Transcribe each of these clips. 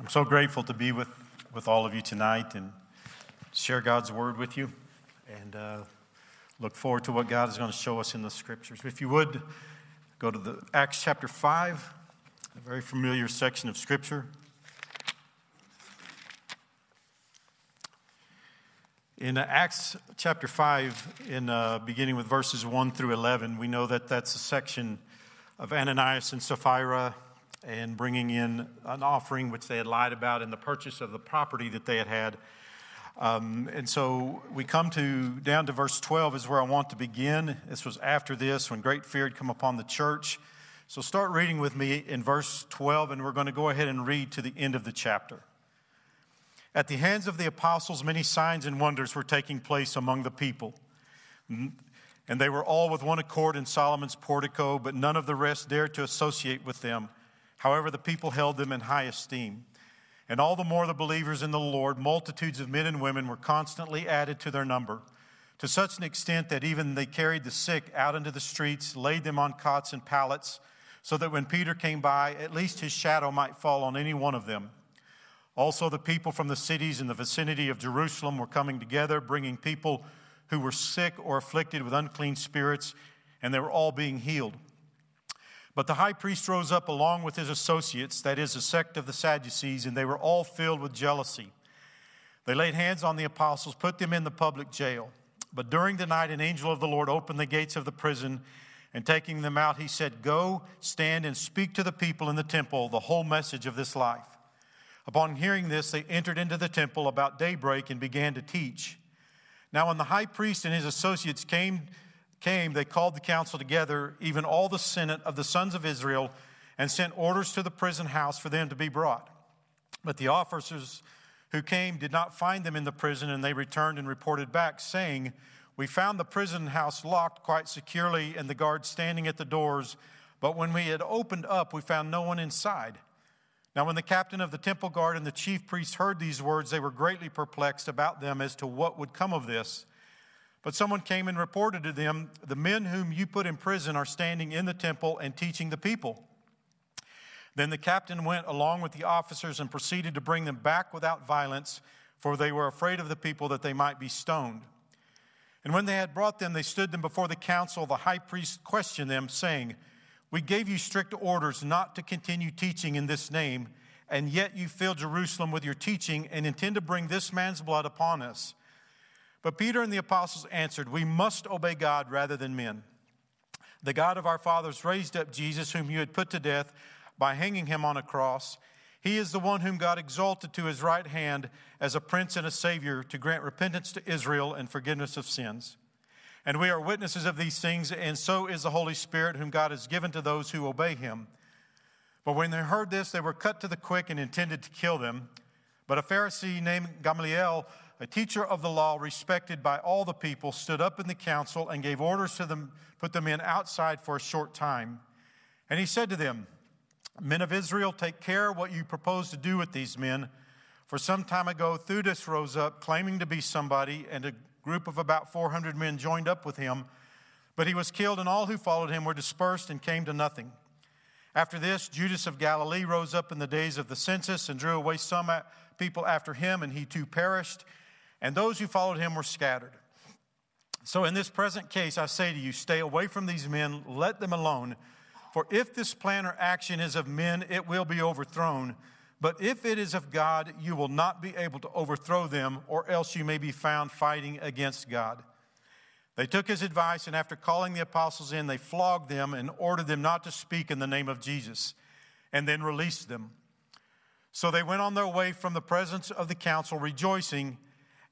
I'm so grateful to be with, with all of you tonight and share God's word with you and uh, look forward to what God is going to show us in the scriptures. If you would, go to the Acts chapter 5, a very familiar section of scripture. In Acts chapter 5, in uh, beginning with verses 1 through 11, we know that that's a section of Ananias and Sapphira and bringing in an offering which they had lied about in the purchase of the property that they had had. Um, and so we come to down to verse 12 is where I want to begin. This was after this when great fear had come upon the church. So start reading with me in verse 12, and we're going to go ahead and read to the end of the chapter. At the hands of the apostles, many signs and wonders were taking place among the people. And they were all with one accord in Solomon's portico, but none of the rest dared to associate with them. However, the people held them in high esteem. And all the more the believers in the Lord, multitudes of men and women were constantly added to their number, to such an extent that even they carried the sick out into the streets, laid them on cots and pallets, so that when Peter came by, at least his shadow might fall on any one of them. Also, the people from the cities in the vicinity of Jerusalem were coming together, bringing people who were sick or afflicted with unclean spirits, and they were all being healed. But the high priest rose up along with his associates, that is, a sect of the Sadducees, and they were all filled with jealousy. They laid hands on the apostles, put them in the public jail. But during the night, an angel of the Lord opened the gates of the prison, and taking them out, he said, Go, stand, and speak to the people in the temple the whole message of this life. Upon hearing this, they entered into the temple about daybreak and began to teach. Now, when the high priest and his associates came came, they called the council together, even all the senate of the sons of Israel, and sent orders to the prison house for them to be brought. But the officers who came did not find them in the prison, and they returned and reported back, saying, We found the prison house locked quite securely and the guards standing at the doors, but when we had opened up, we found no one inside. Now, when the captain of the temple guard and the chief priests heard these words, they were greatly perplexed about them as to what would come of this. But someone came and reported to them, The men whom you put in prison are standing in the temple and teaching the people. Then the captain went along with the officers and proceeded to bring them back without violence, for they were afraid of the people that they might be stoned. And when they had brought them, they stood them before the council. The high priest questioned them, saying, We gave you strict orders not to continue teaching in this name, and yet you fill Jerusalem with your teaching and intend to bring this man's blood upon us. But Peter and the apostles answered, We must obey God rather than men. The God of our fathers raised up Jesus, whom you had put to death by hanging him on a cross. He is the one whom God exalted to his right hand as a prince and a savior to grant repentance to Israel and forgiveness of sins. And we are witnesses of these things, and so is the Holy Spirit, whom God has given to those who obey him. But when they heard this, they were cut to the quick and intended to kill them. But a Pharisee named Gamaliel, a teacher of the law respected by all the people, stood up in the council and gave orders to them, put them in outside for a short time. And he said to them, Men of Israel, take care what you propose to do with these men. For some time ago, Theudas rose up, claiming to be somebody, and a group of about 400 men joined up with him. But he was killed, and all who followed him were dispersed and came to nothing. After this, Judas of Galilee rose up in the days of the census and drew away some people after him, and he too perished and those who followed him were scattered. So, in this present case, I say to you, stay away from these men, let them alone. For if this plan or action is of men, it will be overthrown. But if it is of God, you will not be able to overthrow them, or else you may be found fighting against God. They took his advice, and after calling the apostles in, they flogged them and ordered them not to speak in the name of Jesus, and then released them. So they went on their way from the presence of the council, rejoicing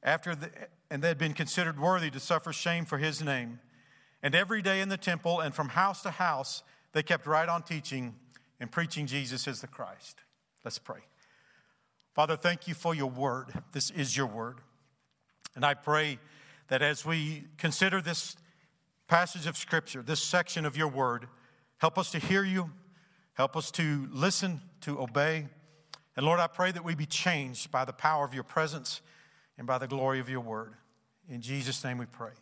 after the, and they had been considered worthy to suffer shame for his name. And every day in the temple and from house to house, they kept right on teaching and preaching Jesus as the Christ. Let's pray. Father, thank you for your word. This is your word. And I pray that as we consider this passage of Scripture, this section of your word, help us to hear you, help us to listen, to obey. And Lord, I pray that we be changed by the power of your presence and by the glory of your word. In Jesus' name we pray.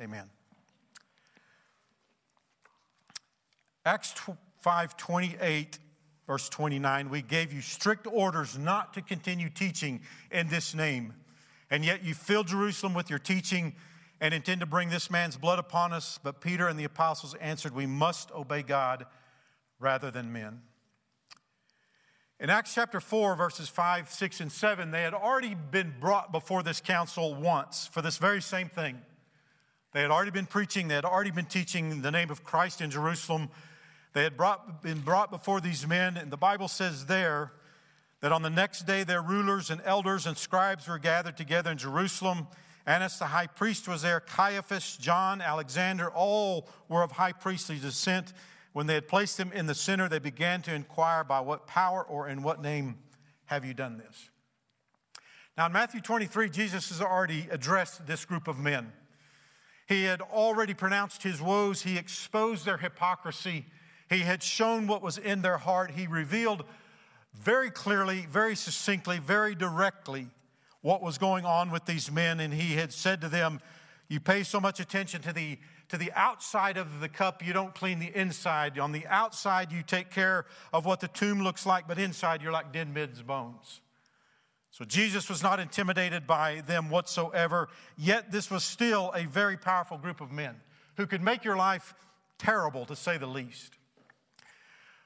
Amen. Acts 5 28, Verse 29 We gave you strict orders not to continue teaching in this name, and yet you filled Jerusalem with your teaching and intend to bring this man's blood upon us. But Peter and the apostles answered, We must obey God rather than men. In Acts chapter 4, verses 5, 6, and 7, they had already been brought before this council once for this very same thing. They had already been preaching, they had already been teaching the name of Christ in Jerusalem. They had brought, been brought before these men, and the Bible says there that on the next day their rulers and elders and scribes were gathered together in Jerusalem. Annas the high priest was there, Caiaphas, John, Alexander, all were of high priestly descent. When they had placed him in the center, they began to inquire by what power or in what name have you done this? Now, in Matthew 23, Jesus has already addressed this group of men. He had already pronounced his woes, he exposed their hypocrisy, he had shown what was in their heart, he revealed very clearly, very succinctly, very directly what was going on with these men, and he had said to them, You pay so much attention to the to the outside of the cup, you don't clean the inside. On the outside, you take care of what the tomb looks like, but inside, you're like dead men's bones. So Jesus was not intimidated by them whatsoever, yet, this was still a very powerful group of men who could make your life terrible, to say the least.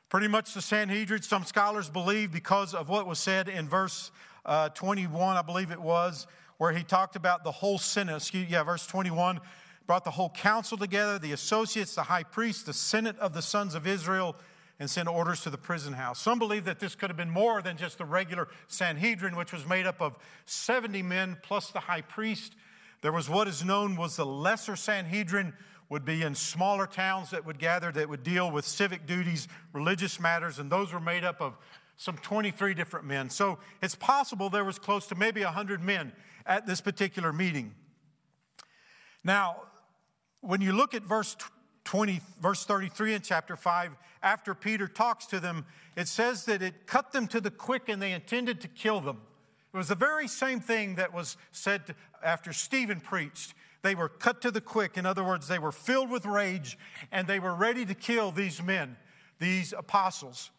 Pretty much the Sanhedrin, some scholars believe, because of what was said in verse uh, 21, I believe it was, where he talked about the whole Senate. Excuse, yeah, verse 21 brought the whole council together, the associates, the high priest, the senate of the sons of Israel, and sent orders to the prison house. Some believe that this could have been more than just the regular Sanhedrin, which was made up of 70 men plus the high priest. There was what is known was the lesser Sanhedrin, would be in smaller towns that would gather that would deal with civic duties, religious matters, and those were made up of some 23 different men. So it's possible there was close to maybe 100 men at this particular meeting. Now, when you look at verse 20, verse 33 in chapter 5, after Peter talks to them, it says that it cut them to the quick and they intended to kill them. It was the very same thing that was said after Stephen preached. They were cut to the quick. In other words, they were filled with rage and they were ready to kill these men, these apostles.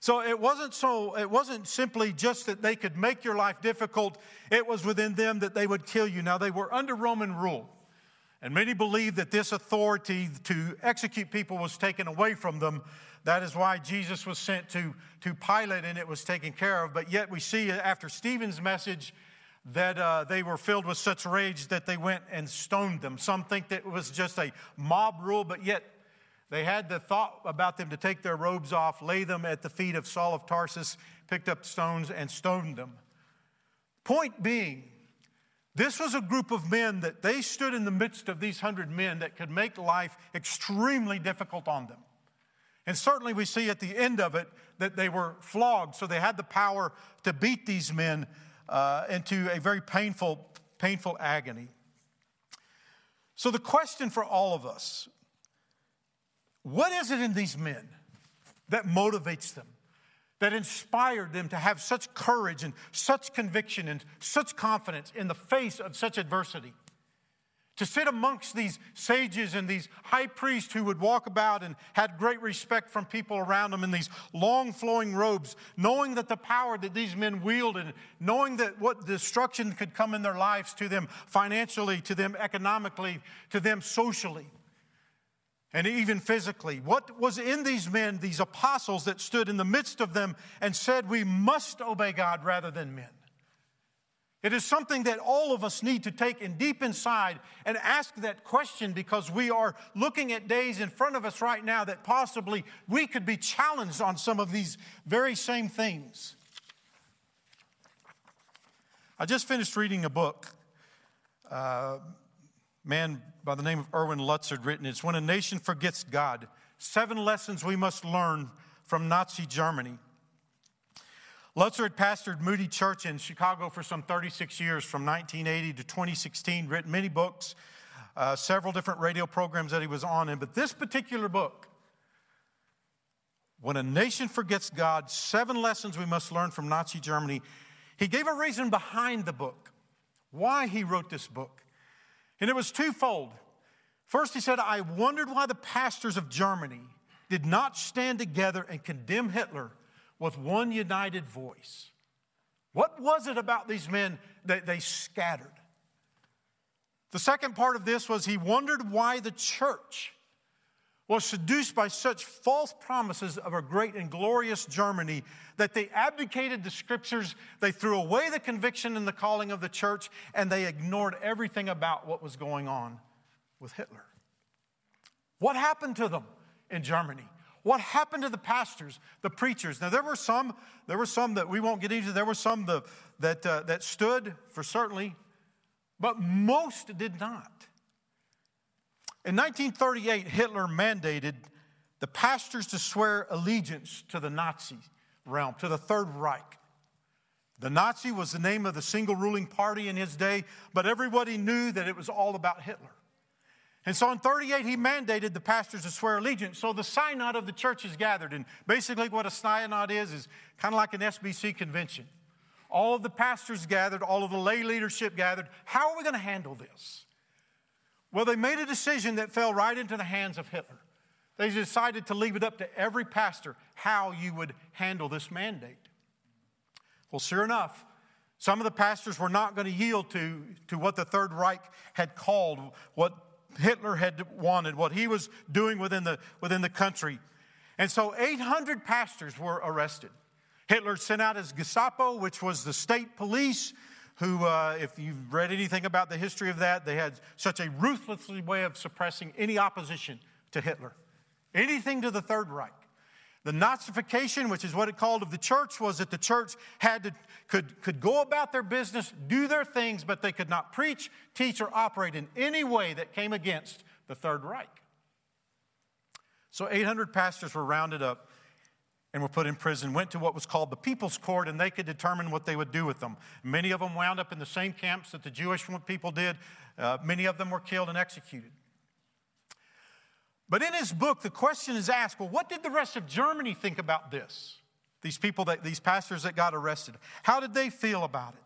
So it wasn't so it wasn't simply just that they could make your life difficult, it was within them that they would kill you. Now they were under Roman rule. And many believe that this authority to execute people was taken away from them. That is why Jesus was sent to, to Pilate and it was taken care of. But yet we see after Stephen's message that uh, they were filled with such rage that they went and stoned them. Some think that it was just a mob rule, but yet they had the thought about them to take their robes off, lay them at the feet of Saul of Tarsus, picked up stones, and stoned them. Point being, this was a group of men that they stood in the midst of these hundred men that could make life extremely difficult on them. And certainly we see at the end of it that they were flogged, so they had the power to beat these men uh, into a very painful, painful agony. So the question for all of us what is it in these men that motivates them? That inspired them to have such courage and such conviction and such confidence in the face of such adversity. To sit amongst these sages and these high priests who would walk about and had great respect from people around them in these long flowing robes, knowing that the power that these men wielded, knowing that what destruction could come in their lives to them financially, to them economically, to them socially and even physically. What was in these men, these apostles that stood in the midst of them and said, We must obey God rather than men? It is something that all of us need to take in deep inside and ask that question because we are looking at days in front of us right now that possibly we could be challenged on some of these very same things. I just finished reading a book. Uh, man by the name of Erwin Lutzer had written. It's When a Nation Forgets God Seven Lessons We Must Learn from Nazi Germany. Lutzer had pastored Moody Church in Chicago for some 36 years, from 1980 to 2016, written many books, uh, several different radio programs that he was on in. But this particular book, When a Nation Forgets God Seven Lessons We Must Learn from Nazi Germany, he gave a reason behind the book, why he wrote this book. And it was twofold. First, he said, I wondered why the pastors of Germany did not stand together and condemn Hitler with one united voice. What was it about these men that they scattered? The second part of this was he wondered why the church was seduced by such false promises of a great and glorious Germany that they abdicated the scriptures, they threw away the conviction and the calling of the church, and they ignored everything about what was going on with Hitler. What happened to them in Germany? What happened to the pastors, the preachers? Now there were some, there were some that we won't get into. There were some that that, uh, that stood for certainly, but most did not. In 1938, Hitler mandated the pastors to swear allegiance to the Nazi realm, to the Third Reich. The Nazi was the name of the single ruling party in his day, but everybody knew that it was all about Hitler. And so in 38, he mandated the pastors to swear allegiance. So the synod of the church is gathered. And basically, what a synod is, is kind of like an SBC convention. All of the pastors gathered, all of the lay leadership gathered. How are we going to handle this? Well, they made a decision that fell right into the hands of Hitler. They decided to leave it up to every pastor how you would handle this mandate. Well, sure enough, some of the pastors were not going to yield to, to what the Third Reich had called, what Hitler had wanted, what he was doing within the, within the country. And so 800 pastors were arrested. Hitler sent out his Gestapo, which was the state police who, uh, if you've read anything about the history of that, they had such a ruthless way of suppressing any opposition to Hitler, anything to the Third Reich. The Nazification, which is what it called of the church, was that the church had to, could, could go about their business, do their things, but they could not preach, teach, or operate in any way that came against the Third Reich. So 800 pastors were rounded up and were put in prison, went to what was called the People's Court, and they could determine what they would do with them. Many of them wound up in the same camps that the Jewish people did. Uh, many of them were killed and executed. But in his book, the question is asked well, what did the rest of Germany think about this? These people, that, these pastors that got arrested. How did they feel about it?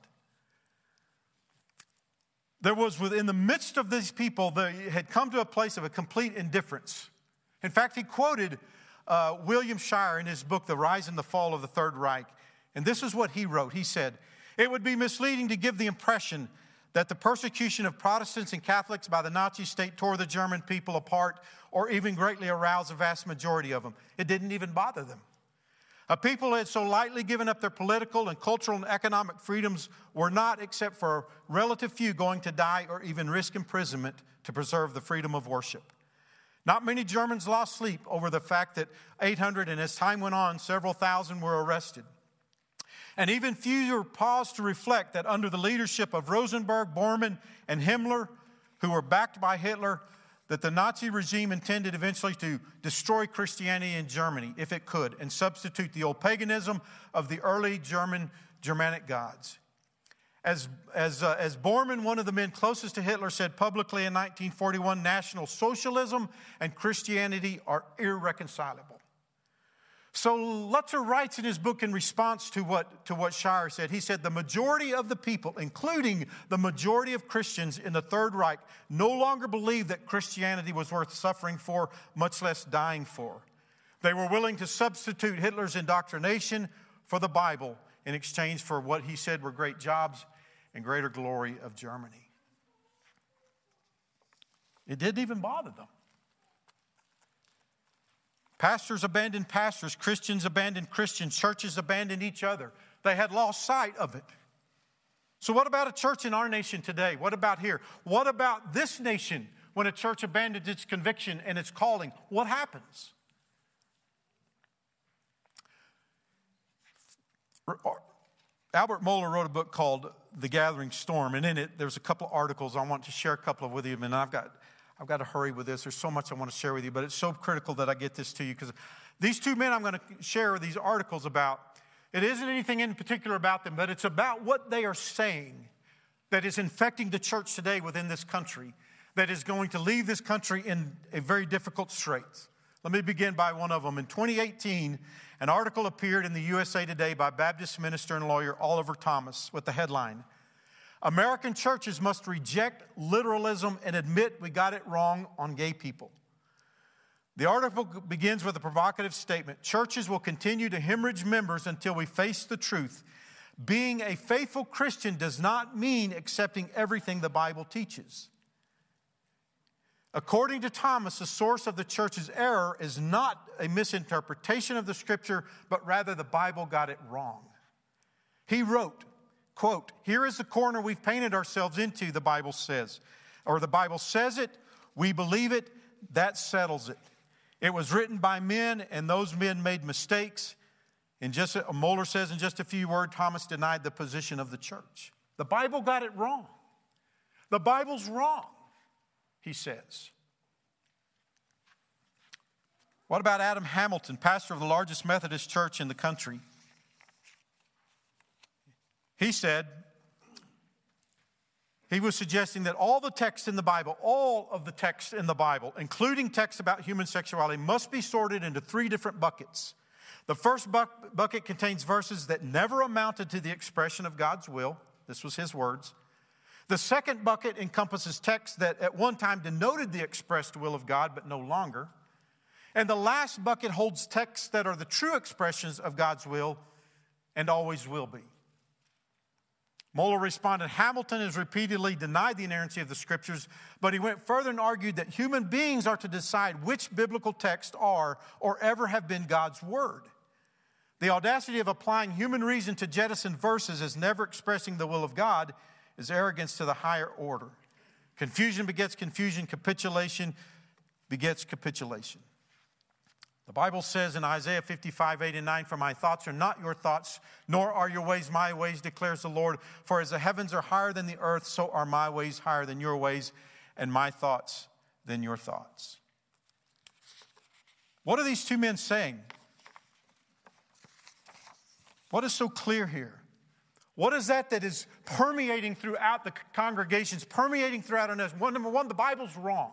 There was within the midst of these people, they had come to a place of a complete indifference. In fact, he quoted uh, William Shirer in his book, The Rise and the Fall of the Third Reich. And this is what he wrote. He said, It would be misleading to give the impression that the persecution of Protestants and Catholics by the Nazi state tore the German people apart or even greatly aroused the vast majority of them. It didn't even bother them. A people that had so lightly given up their political and cultural and economic freedoms were not, except for a relative few, going to die or even risk imprisonment to preserve the freedom of worship. Not many Germans lost sleep over the fact that 800, and as time went on, several thousand were arrested. And even fewer paused to reflect that under the leadership of Rosenberg, Bormann, and Himmler, who were backed by Hitler, that the Nazi regime intended eventually to destroy Christianity in Germany, if it could, and substitute the old paganism of the early German Germanic gods. As, as, uh, as Bormann, one of the men closest to Hitler, said publicly in 1941 National Socialism and Christianity are irreconcilable. So Lutzer writes in his book in response to what, to what Shirer said. He said, The majority of the people, including the majority of Christians in the Third Reich, no longer believed that Christianity was worth suffering for, much less dying for. They were willing to substitute Hitler's indoctrination for the Bible in exchange for what he said were great jobs and greater glory of Germany. It didn't even bother them. Pastors abandoned pastors, Christians abandoned Christians, churches abandoned each other. They had lost sight of it. So, what about a church in our nation today? What about here? What about this nation when a church abandons its conviction and its calling? What happens? Albert Mohler wrote a book called The Gathering Storm, and in it there's a couple of articles. I want to share a couple of with you, and I've got I've got to hurry with this. There's so much I want to share with you, but it's so critical that I get this to you because these two men I'm going to share these articles about. It isn't anything in particular about them, but it's about what they are saying that is infecting the church today within this country, that is going to leave this country in a very difficult straits. Let me begin by one of them. In 2018, an article appeared in the USA Today by Baptist minister and lawyer Oliver Thomas with the headline American churches must reject literalism and admit we got it wrong on gay people. The article begins with a provocative statement Churches will continue to hemorrhage members until we face the truth. Being a faithful Christian does not mean accepting everything the Bible teaches. According to Thomas, the source of the church's error is not a misinterpretation of the scripture, but rather the Bible got it wrong. He wrote, quote, Here is the corner we've painted ourselves into, the Bible says. Or the Bible says it, we believe it, that settles it. It was written by men, and those men made mistakes. And just uh, Mohler says in just a few words, Thomas denied the position of the church. The Bible got it wrong. The Bible's wrong, he says. What about Adam Hamilton, pastor of the largest Methodist church in the country? He said, he was suggesting that all the texts in the Bible, all of the texts in the Bible, including texts about human sexuality, must be sorted into three different buckets. The first bucket contains verses that never amounted to the expression of God's will. This was his words. The second bucket encompasses texts that at one time denoted the expressed will of God, but no longer. And the last bucket holds texts that are the true expressions of God's will and always will be. Mohler responded Hamilton has repeatedly denied the inerrancy of the scriptures, but he went further and argued that human beings are to decide which biblical texts are or ever have been God's word. The audacity of applying human reason to jettison verses as never expressing the will of God is arrogance to the higher order. Confusion begets confusion, capitulation begets capitulation. The Bible says in Isaiah 55, 8 and 9, For my thoughts are not your thoughts, nor are your ways my ways, declares the Lord. For as the heavens are higher than the earth, so are my ways higher than your ways, and my thoughts than your thoughts. What are these two men saying? What is so clear here? What is that that is permeating throughout the congregations, permeating throughout our One, number one, the Bible's wrong.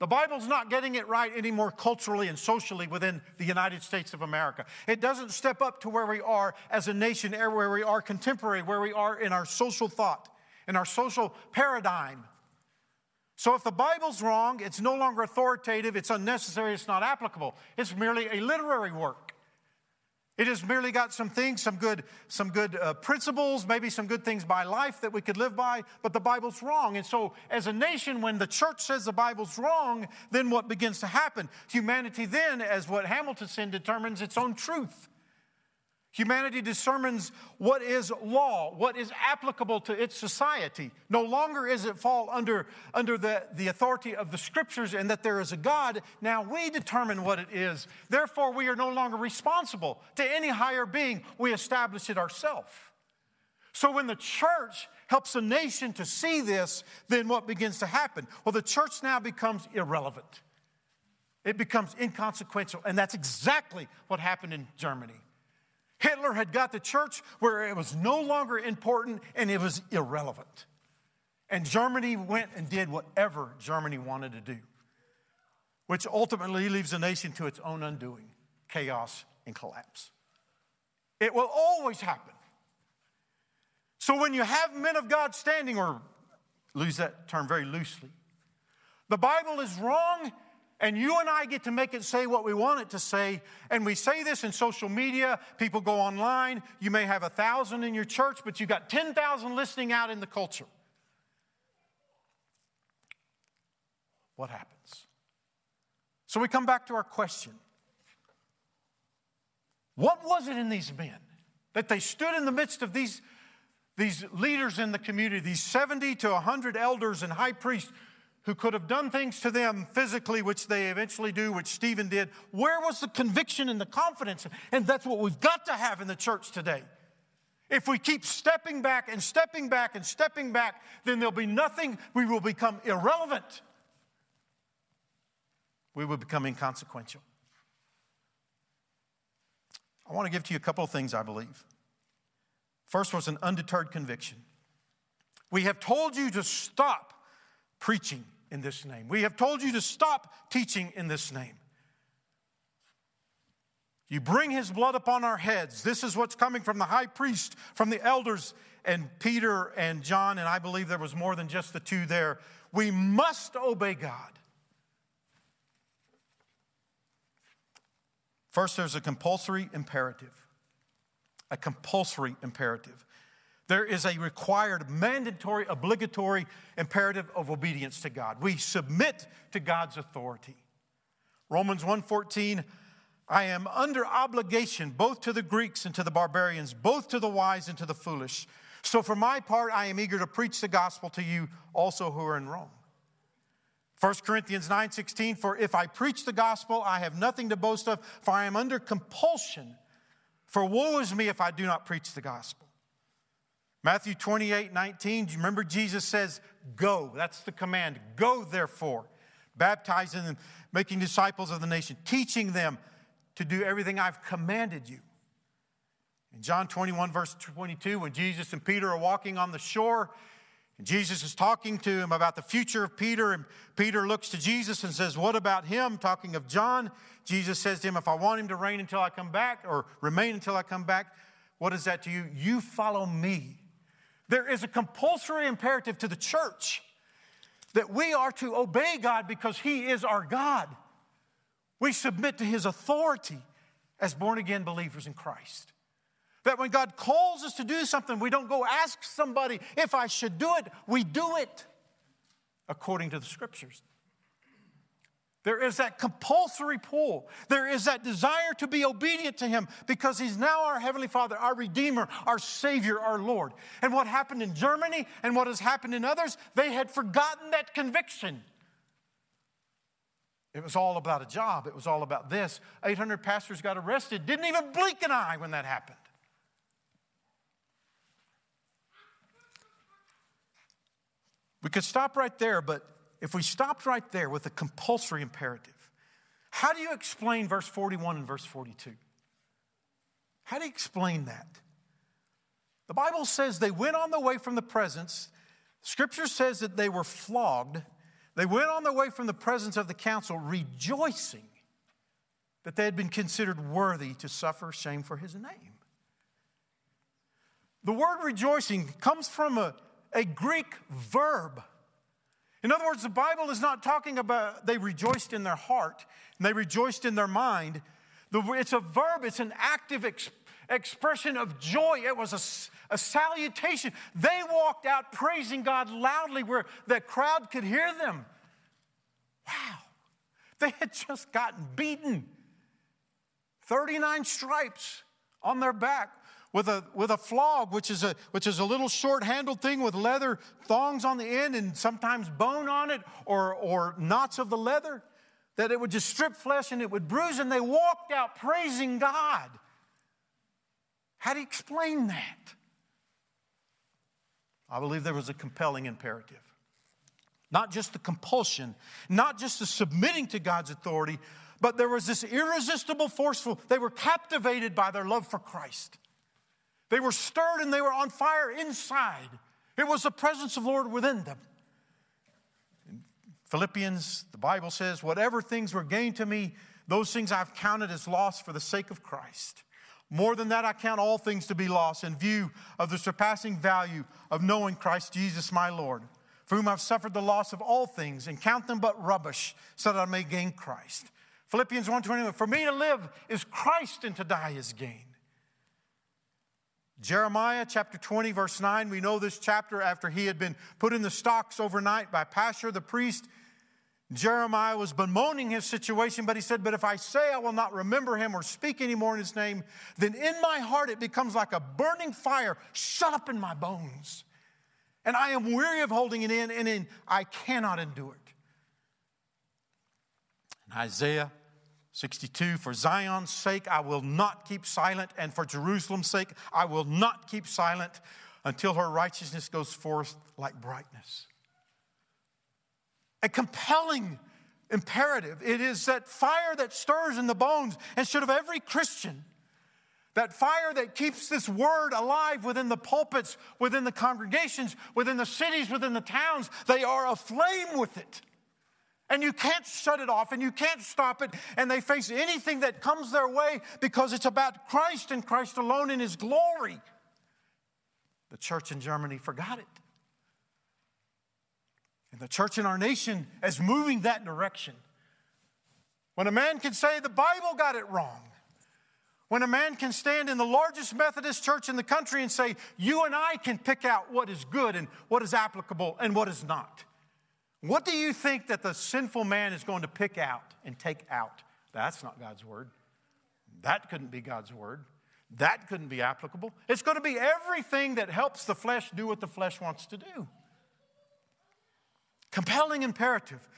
The Bible's not getting it right anymore culturally and socially within the United States of America. It doesn't step up to where we are as a nation, eh, where we are contemporary, where we are in our social thought, in our social paradigm. So if the Bible's wrong, it's no longer authoritative, it's unnecessary, it's not applicable. It's merely a literary work. It has merely got some things, some good, some good uh, principles, maybe some good things by life that we could live by, but the Bible's wrong. And so, as a nation, when the church says the Bible's wrong, then what begins to happen? Humanity then, as what Hamilton said, determines its own truth. Humanity determines what is law, what is applicable to its society. No longer is it fall under, under the, the authority of the scriptures and that there is a God. Now we determine what it is. Therefore, we are no longer responsible to any higher being. We establish it ourselves. So when the church helps a nation to see this, then what begins to happen? Well, the church now becomes irrelevant. It becomes inconsequential. And that's exactly what happened in Germany. Hitler had got the church where it was no longer important and it was irrelevant. And Germany went and did whatever Germany wanted to do, which ultimately leaves a nation to its own undoing, chaos, and collapse. It will always happen. So when you have men of God standing, or lose that term very loosely, the Bible is wrong and you and I get to make it say what we want it to say. And we say this in social media. People go online. You may have a thousand in your church, but you've got 10,000 listening out in the culture. What happens? So we come back to our question What was it in these men that they stood in the midst of these, these leaders in the community, these 70 to 100 elders and high priests? Who could have done things to them physically, which they eventually do, which Stephen did. Where was the conviction and the confidence? And that's what we've got to have in the church today. If we keep stepping back and stepping back and stepping back, then there'll be nothing. We will become irrelevant. We will become inconsequential. I want to give to you a couple of things I believe. First was an undeterred conviction. We have told you to stop preaching in this name. We have told you to stop teaching in this name. You bring his blood upon our heads. This is what's coming from the high priest, from the elders, and Peter and John, and I believe there was more than just the two there. We must obey God. First, there's a compulsory imperative. A compulsory imperative. There is a required, mandatory, obligatory imperative of obedience to God. We submit to God's authority. Romans 1:14 I am under obligation both to the Greeks and to the barbarians, both to the wise and to the foolish. So for my part I am eager to preach the gospel to you also who are in Rome. 1 Corinthians 9:16 For if I preach the gospel I have nothing to boast of for I am under compulsion for woe is me if I do not preach the gospel. Matthew 28 19, do you remember Jesus says, Go. That's the command. Go, therefore, baptizing them, making disciples of the nation, teaching them to do everything I've commanded you. In John 21, verse 22, when Jesus and Peter are walking on the shore, and Jesus is talking to him about the future of Peter, and Peter looks to Jesus and says, What about him? Talking of John, Jesus says to him, If I want him to reign until I come back, or remain until I come back, what is that to you? You follow me. There is a compulsory imperative to the church that we are to obey God because He is our God. We submit to His authority as born again believers in Christ. That when God calls us to do something, we don't go ask somebody if I should do it, we do it according to the scriptures. There is that compulsory pull. There is that desire to be obedient to Him because He's now our Heavenly Father, our Redeemer, our Savior, our Lord. And what happened in Germany and what has happened in others, they had forgotten that conviction. It was all about a job, it was all about this. 800 pastors got arrested, didn't even blink an eye when that happened. We could stop right there, but if we stopped right there with a compulsory imperative, how do you explain verse 41 and verse 42? How do you explain that? The Bible says they went on the way from the presence. Scripture says that they were flogged. They went on their way from the presence of the council, rejoicing that they had been considered worthy to suffer shame for his name. The word rejoicing comes from a, a Greek verb in other words, the Bible is not talking about they rejoiced in their heart and they rejoiced in their mind. It's a verb, it's an active ex- expression of joy. It was a, a salutation. They walked out praising God loudly where the crowd could hear them. Wow. They had just gotten beaten. 39 stripes on their back with a, with a flog, which is a, which is a little short handled thing with leather thongs on the end and sometimes bone on it or, or knots of the leather, that it would just strip flesh and it would bruise, and they walked out praising God. How do you explain that? I believe there was a compelling imperative. Not just the compulsion, not just the submitting to God's authority, but there was this irresistible, forceful, they were captivated by their love for Christ. They were stirred and they were on fire inside. It was the presence of the Lord within them. In Philippians, the Bible says, Whatever things were gained to me, those things I've counted as loss for the sake of Christ. More than that, I count all things to be lost in view of the surpassing value of knowing Christ Jesus my Lord, for whom I've suffered the loss of all things and count them but rubbish, so that I may gain Christ. Philippians 1:21, for me to live is Christ and to die is gain. Jeremiah chapter 20, verse 9, we know this chapter after he had been put in the stocks overnight by Pashhur the priest. Jeremiah was bemoaning his situation, but he said, But if I say I will not remember him or speak anymore in his name, then in my heart it becomes like a burning fire shut up in my bones. And I am weary of holding it in, and in, I cannot endure it. In Isaiah 62 For Zion's sake, I will not keep silent, and for Jerusalem's sake, I will not keep silent until her righteousness goes forth like brightness. A compelling imperative. It is that fire that stirs in the bones instead of every Christian. That fire that keeps this word alive within the pulpits, within the congregations, within the cities, within the towns. They are aflame with it and you can't shut it off and you can't stop it. And they face anything that comes their way because it's about Christ and Christ alone in His glory. The church in Germany forgot it. And the church in our nation is moving that direction. When a man can say the Bible got it wrong, When a man can stand in the largest Methodist church in the country and say, You and I can pick out what is good and what is applicable and what is not. What do you think that the sinful man is going to pick out and take out? That's not God's word. That couldn't be God's word. That couldn't be applicable. It's going to be everything that helps the flesh do what the flesh wants to do. Compelling imperative.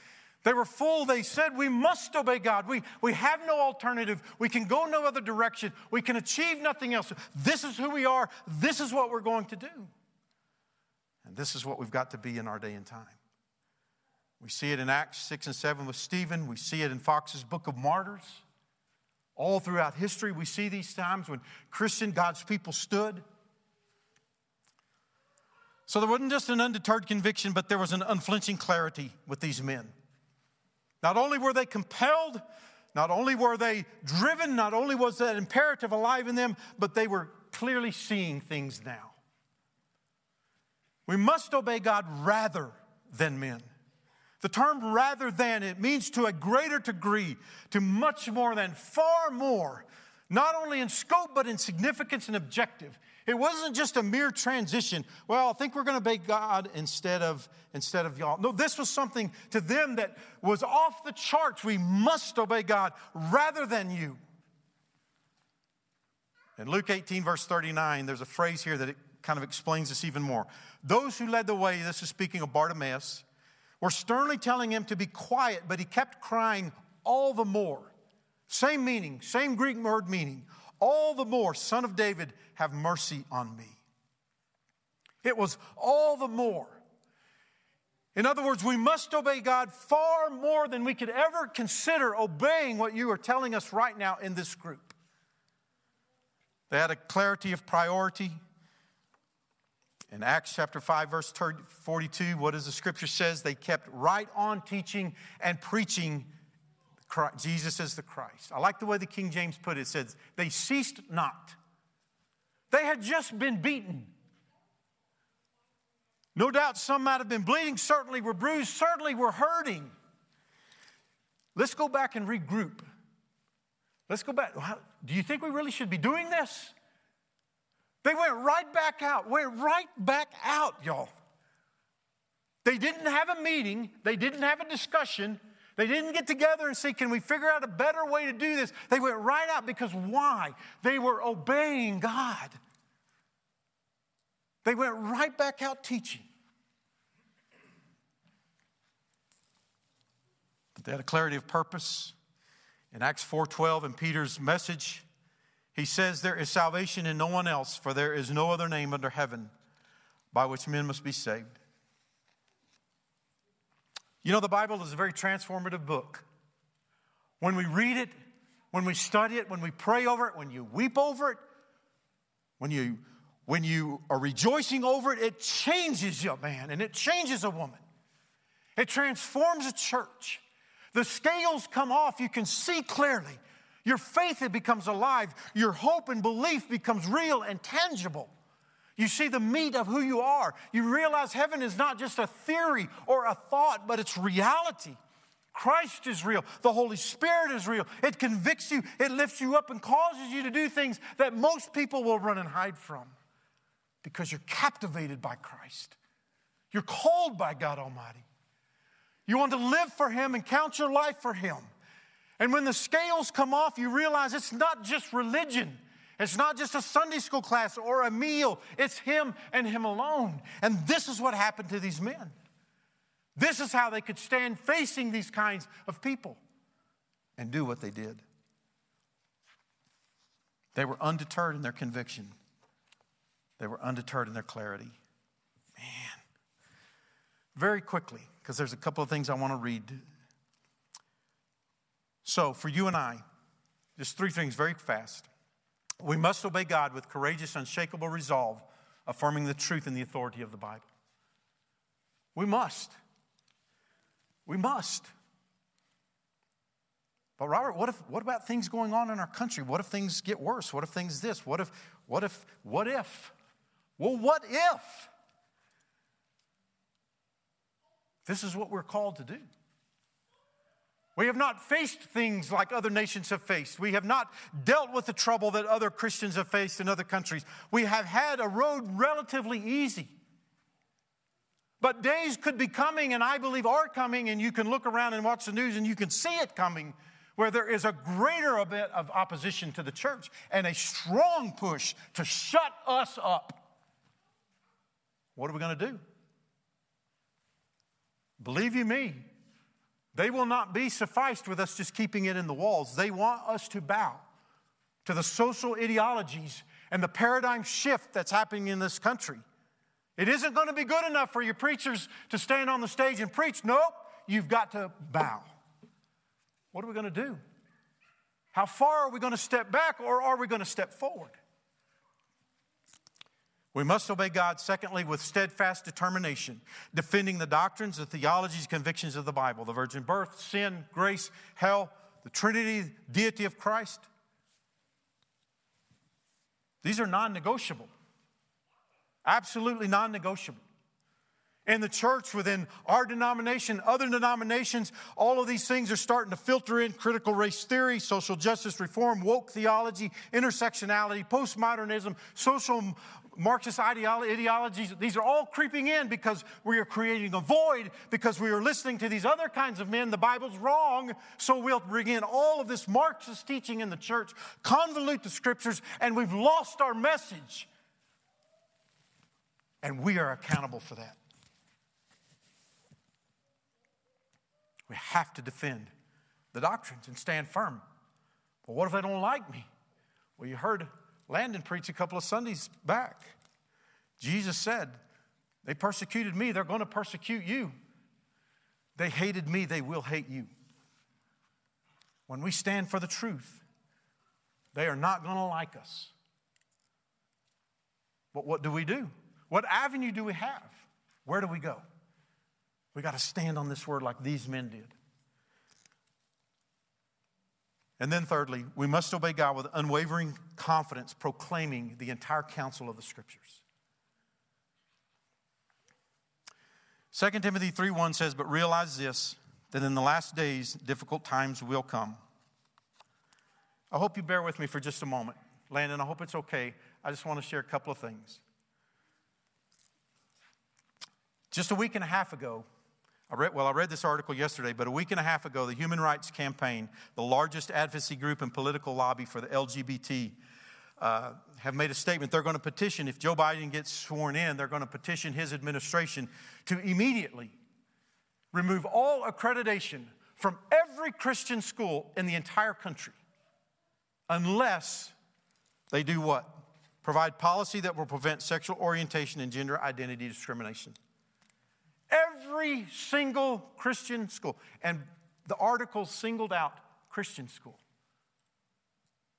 They were full. They said, We must obey God. We, we have no alternative. We can go no other direction. We can achieve nothing else. This is who we are. This is what we're going to do. And this is what we've got to be in our day and time. We see it in Acts 6 and 7 with Stephen. We see it in Fox's Book of Martyrs. All throughout history, we see these times when Christian, God's people stood. So there wasn't just an undeterred conviction, but there was an unflinching clarity with these men. Not only were they compelled, not only were they driven, not only was that imperative alive in them, but they were clearly seeing things now. We must obey God rather than men. The term rather than, it means to a greater degree, to much more than, far more, not only in scope, but in significance and objective. It wasn't just a mere transition. Well, I think we're going to obey God instead of, instead of y'all. No, this was something to them that was off the charts. We must obey God rather than you. In Luke 18, verse 39, there's a phrase here that it kind of explains this even more. Those who led the way, this is speaking of Bartimaeus, were sternly telling him to be quiet, but he kept crying all the more. Same meaning, same Greek word meaning. All the more, Son of David, have mercy on me. It was all the more. In other words, we must obey God far more than we could ever consider obeying what you are telling us right now in this group. They had a clarity of priority. In Acts chapter 5, verse 42, what does the scripture says? They kept right on teaching and preaching Christ, Jesus is the Christ. I like the way the King James put it. It says, they ceased not. They had just been beaten. No doubt some might have been bleeding, certainly were bruised, certainly were hurting. Let's go back and regroup. Let's go back. Do you think we really should be doing this? They went right back out, went right back out, y'all. They didn't have a meeting, they didn't have a discussion, they didn't get together and say, Can we figure out a better way to do this? They went right out because why? They were obeying God. They went right back out teaching. But they had a clarity of purpose. In Acts 4:12 in Peter's message, he says there is salvation in no one else, for there is no other name under heaven by which men must be saved. You know, the Bible is a very transformative book. When we read it, when we study it, when we pray over it, when you weep over it, when you, when you are rejoicing over it, it changes you, man, and it changes a woman. It transforms a church. The scales come off, you can see clearly. Your faith it becomes alive. Your hope and belief becomes real and tangible. You see the meat of who you are. You realize heaven is not just a theory or a thought, but it's reality. Christ is real. The Holy Spirit is real. It convicts you, it lifts you up, and causes you to do things that most people will run and hide from because you're captivated by Christ. You're called by God Almighty. You want to live for Him and count your life for Him. And when the scales come off, you realize it's not just religion. It's not just a Sunday school class or a meal, it's Him and Him alone. And this is what happened to these men. This is how they could stand facing these kinds of people and do what they did. They were undeterred in their conviction, they were undeterred in their clarity. Man. Very quickly, because there's a couple of things I want to read. So, for you and I, just three things very fast. We must obey God with courageous, unshakable resolve, affirming the truth and the authority of the Bible. We must. We must. But Robert, what if what about things going on in our country? What if things get worse? What if things this? What if what if what if? Well, what if? This is what we're called to do. We have not faced things like other nations have faced. We have not dealt with the trouble that other Christians have faced in other countries. We have had a road relatively easy. But days could be coming, and I believe are coming, and you can look around and watch the news and you can see it coming, where there is a greater bit of opposition to the church and a strong push to shut us up. What are we going to do? Believe you me, they will not be sufficed with us just keeping it in the walls. They want us to bow to the social ideologies and the paradigm shift that's happening in this country. It isn't going to be good enough for your preachers to stand on the stage and preach. Nope, you've got to bow. What are we going to do? How far are we going to step back or are we going to step forward? We must obey God, secondly, with steadfast determination, defending the doctrines, the theologies, convictions of the Bible the virgin birth, sin, grace, hell, the Trinity, deity of Christ. These are non negotiable, absolutely non negotiable. In the church, within our denomination, other denominations, all of these things are starting to filter in critical race theory, social justice reform, woke theology, intersectionality, postmodernism, social Marxist ideologies, these are all creeping in because we are creating a void because we are listening to these other kinds of men. The Bible's wrong, so we'll bring in all of this Marxist teaching in the church, convolute the scriptures, and we've lost our message. And we are accountable for that. We have to defend the doctrines and stand firm. But what if they don't like me? Well, you heard Landon preached a couple of Sundays back. Jesus said, They persecuted me, they're going to persecute you. They hated me, they will hate you. When we stand for the truth, they are not going to like us. But what do we do? What avenue do we have? Where do we go? We got to stand on this word like these men did. And then, thirdly, we must obey God with unwavering confidence, proclaiming the entire counsel of the Scriptures. 2 Timothy 3 1 says, But realize this, that in the last days difficult times will come. I hope you bear with me for just a moment. Landon, I hope it's okay. I just want to share a couple of things. Just a week and a half ago, I read, well, I read this article yesterday, but a week and a half ago, the Human Rights Campaign, the largest advocacy group and political lobby for the LGBT, uh, have made a statement. They're going to petition, if Joe Biden gets sworn in, they're going to petition his administration to immediately remove all accreditation from every Christian school in the entire country unless they do what? Provide policy that will prevent sexual orientation and gender identity discrimination. Every single Christian school. And the article singled out Christian school.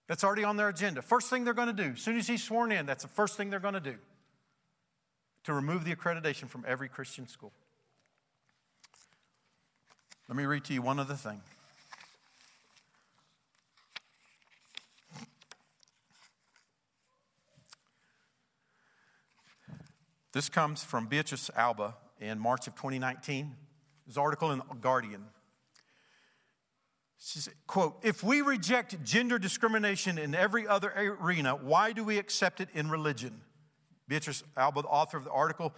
That's already on their agenda. First thing they're going to do, as soon as he's sworn in, that's the first thing they're going to do to remove the accreditation from every Christian school. Let me read to you one other thing. This comes from Beatrice Alba in March of 2019. This article in the Guardian. She said, quote, if we reject gender discrimination in every other arena, why do we accept it in religion? Beatrice Alba, the author of the article,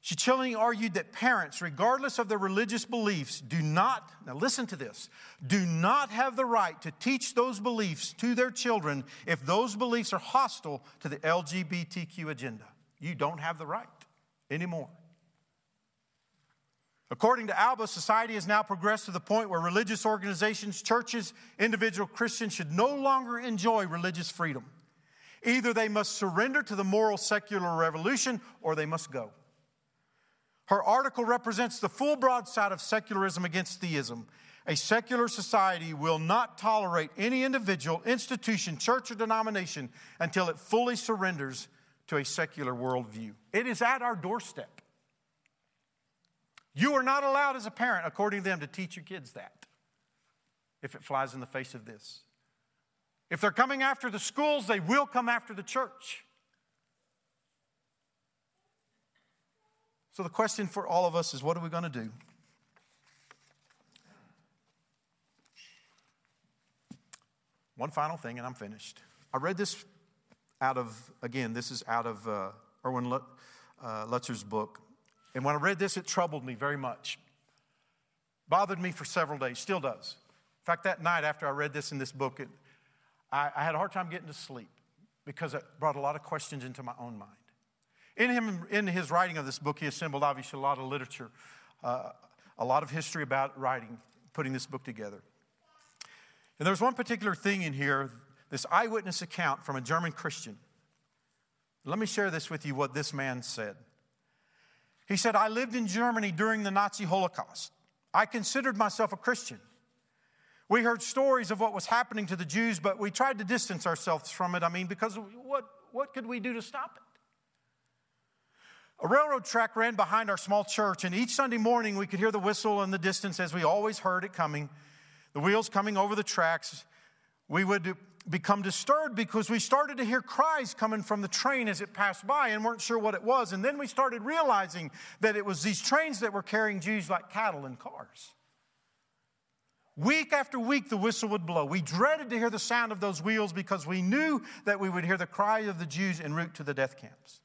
she chillingly argued that parents, regardless of their religious beliefs, do not, now listen to this, do not have the right to teach those beliefs to their children if those beliefs are hostile to the LGBTQ agenda. You don't have the right anymore. According to Alba, society has now progressed to the point where religious organizations, churches, individual Christians should no longer enjoy religious freedom. Either they must surrender to the moral secular revolution or they must go. Her article represents the full broadside of secularism against theism. A secular society will not tolerate any individual, institution, church, or denomination until it fully surrenders to a secular worldview. It is at our doorstep. You are not allowed as a parent, according to them, to teach your kids that if it flies in the face of this. If they're coming after the schools, they will come after the church. So the question for all of us is what are we going to do? One final thing, and I'm finished. I read this out of, again, this is out of uh, Erwin uh, Lutzer's book. And when I read this, it troubled me very much. Bothered me for several days, still does. In fact, that night after I read this in this book, it, I, I had a hard time getting to sleep because it brought a lot of questions into my own mind. In, him, in his writing of this book, he assembled obviously a lot of literature, uh, a lot of history about writing, putting this book together. And there's one particular thing in here, this eyewitness account from a German Christian. Let me share this with you what this man said. He said, I lived in Germany during the Nazi Holocaust. I considered myself a Christian. We heard stories of what was happening to the Jews, but we tried to distance ourselves from it. I mean, because what, what could we do to stop it? A railroad track ran behind our small church, and each Sunday morning we could hear the whistle in the distance as we always heard it coming, the wheels coming over the tracks. We would become disturbed because we started to hear cries coming from the train as it passed by and weren't sure what it was. And then we started realizing that it was these trains that were carrying Jews like cattle in cars. Week after week, the whistle would blow. We dreaded to hear the sound of those wheels because we knew that we would hear the cry of the Jews en route to the death camps.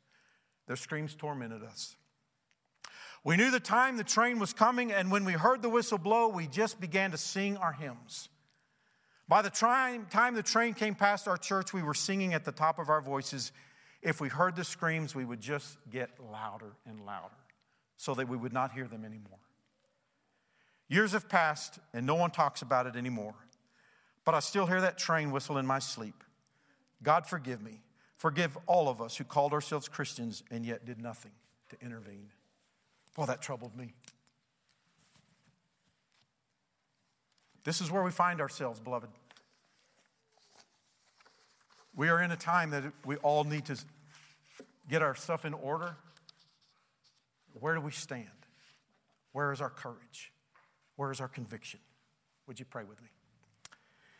Their screams tormented us. We knew the time the train was coming, and when we heard the whistle blow, we just began to sing our hymns. By the time, the train came past our church, we were singing at the top of our voices. If we heard the screams, we would just get louder and louder so that we would not hear them anymore. Years have passed, and no one talks about it anymore. But I still hear that train whistle in my sleep. God, forgive me. Forgive all of us who called ourselves Christians and yet did nothing to intervene. Well, that troubled me. This is where we find ourselves, beloved. We are in a time that we all need to get our stuff in order. Where do we stand? Where is our courage? Where is our conviction? Would you pray with me?